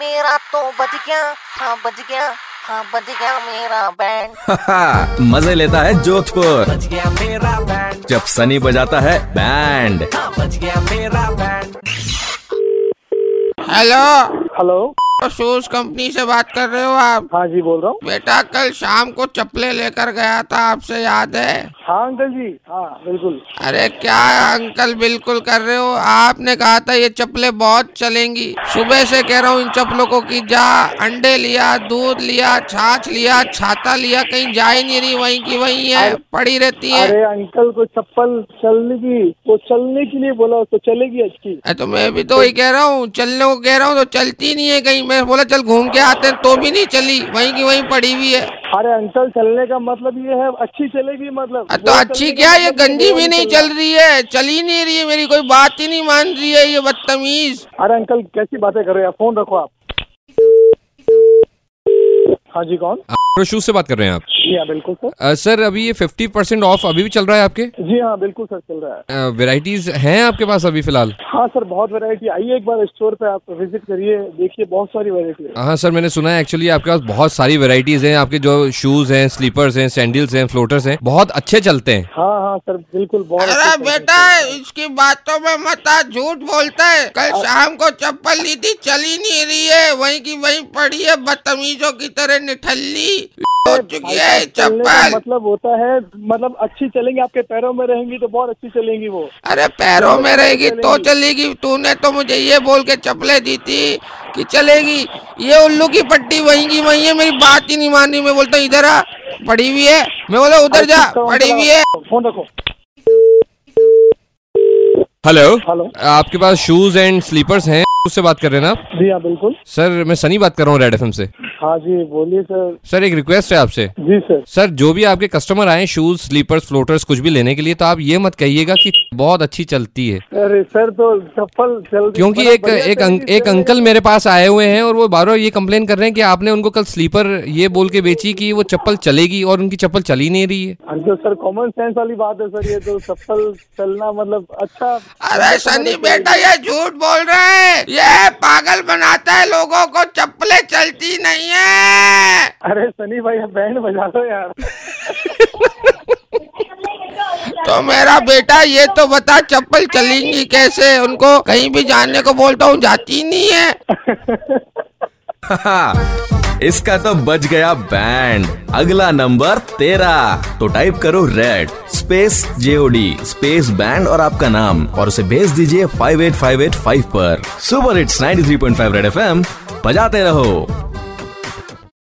मेरा तो बज गया हाँ बज गया हाँ बज गया मेरा बैंड मज़े लेता है जोधपुर। बज गया मेरा बैंड जब सनी बजाता है बैंड हाँ बज गया मेरा band hello hello shoes company से बात कर रहे हो आप। हाँ जी बोल रहा हूँ। बेटा कल शाम को चप्पलें लेकर गया था आपसे याद है? हाँ अंकल जी। हाँ बिल्कुल। अरे क्या अंकल बिल्कुल कर रहे हो? आपने कहा था ये चप्पलें बहुत चलेंगी। सुबह से कह रहा हूँ इन चप्पलों को कि जा अंडे लिया दूध लिया छाछ लिया छाता लिया कहीं जा ही नहीं रही वहीं की वहीं है पड़ी रहती है। अरे अंकल को चप्पल चलने की वो चलने के लिए बोला उसको चलेगी अच्छी तो मैं भी तो वही कह रहा हूँ चलने को कह रहा हूँ तो चलती नहीं है कहीं मैं बोला चल घूम के आते हैं। तो भी नहीं चली। वहीं की वहीं पड़ी हुई है। अरे अंकल चलने का मतलब ये है अच्छी चलेगी मतलब। तो अच्छी क्या ये मतलब गंजी भी नहीं चल रही है। चल ही नहीं रही है मेरी कोई बात ही नहीं मान रही है ये बदतमीज। अरे अंकल कैसी बातें कर रहे हैं? फ़ोन रखो आप। हाँ जी कौन? शूज़ से बात कर रहे हैं आप? जी हाँ बिल्कुल सर। सर अभी ये फिफ्टी परसेंट ऑफ़ अभी भी चल रहा है आपके? जी हाँ बिल्कुल सर चल रहा है। वेराइटीज हैं आपके पास अभी फ़िलहाल? हाँ सर बहुत वैरायटी आइए एक बार स्टोर पे आप विज़िट करिए देखिए बहुत सारी वैरायटी है। हाँ सर मैंने सुना है एक्चुअली आपके पास बहुत सारी वेरायटीज हैं। आपके जो शूज़ हैं स्लीपर्स हैं सैंडल्स हैं फ्लोटर्स हैं बहुत अच्छे चलते हैं। हाँ हाँ सर बिल्कुल बहुत अरे। बेटा इसकी बातों में मत आ झूठ बोलता है। कल शाम को चप्पल ली थी चली नहीं रही है। वहीं की वहीं पड़ी है बदतमीजों की तरह निठल्ली। हो चुकी है। चप्पल। मतलब होता है मतलब अच्छी चलेंगी आपके पैरों में रहेंगी तो बहुत अच्छी चलेंगी वो। अरे पैरों में रहेगी तो चलेगी। तूने तो मुझे ये बोल के चप्पलें दी थी कि चलेगी। ये उल्लू की पट्टी वहीं की वहीं है मेरी बात ही नहीं मानी मैं बोलता हूँ इधर आ पड़ी हुई है। मैं बोला उधर जा पड़ी हुई है। फ़ोन रखो। हेलो। हेलो। आपके पास शूज़ एंड स्लीपर्स हैं? उससे बात कर रहे हैं ना आप? जी हाँ बिल्कुल। सर मैं सनी बात कर रहा हूँ रेड एफ़ से। हाँ जी बोलिए सर। सर एक रिक्वेस्ट है आपसे। जी सर। सर जो भी आपके कस्टमर आए शूज़ स्लीपर्स फ्लोटर्स कुछ भी लेने के लिए तो आप ये मत कहिएगा कि बहुत अच्छी चलती है। अरे सर तो चप्पल चल क्योंकि एक एक अंक, एक अंकल मेरे पास आए हुए हैं और वो बार बार ये कंप्लेन कर रहे हैं कि आपने उनको कल स्लीपर ये बोल के बेची कि वो चप्पल चलेगी और उनकी चप्पल चल ही नहीं रही है। हाँ तो सर कॉमन सेंस वाली बात है सर ये तो चप्पल चलना मतलब अच्छा अरे सनी बेटा ये झूठ बोल रहे है। ये पागल बनाता है लोगों को चप्पलें चलती नहीं है अरे सनी भाई बैंड बजा दो यार। तो मेरा बेटा ये तो बता चप्पल चलेंगी कैसे? उनको कहीं भी जाने को बोलता हूँ जाती नहीं है। इसका तो बज गया बैंड। अगला नंबर तेरा। तो टाइप करो red space JOD space band और आपका नाम। और उसे भेज दीजिए 58585 पर। सुपर हिट्स 93.5 रेड एफएम बजाते रहो।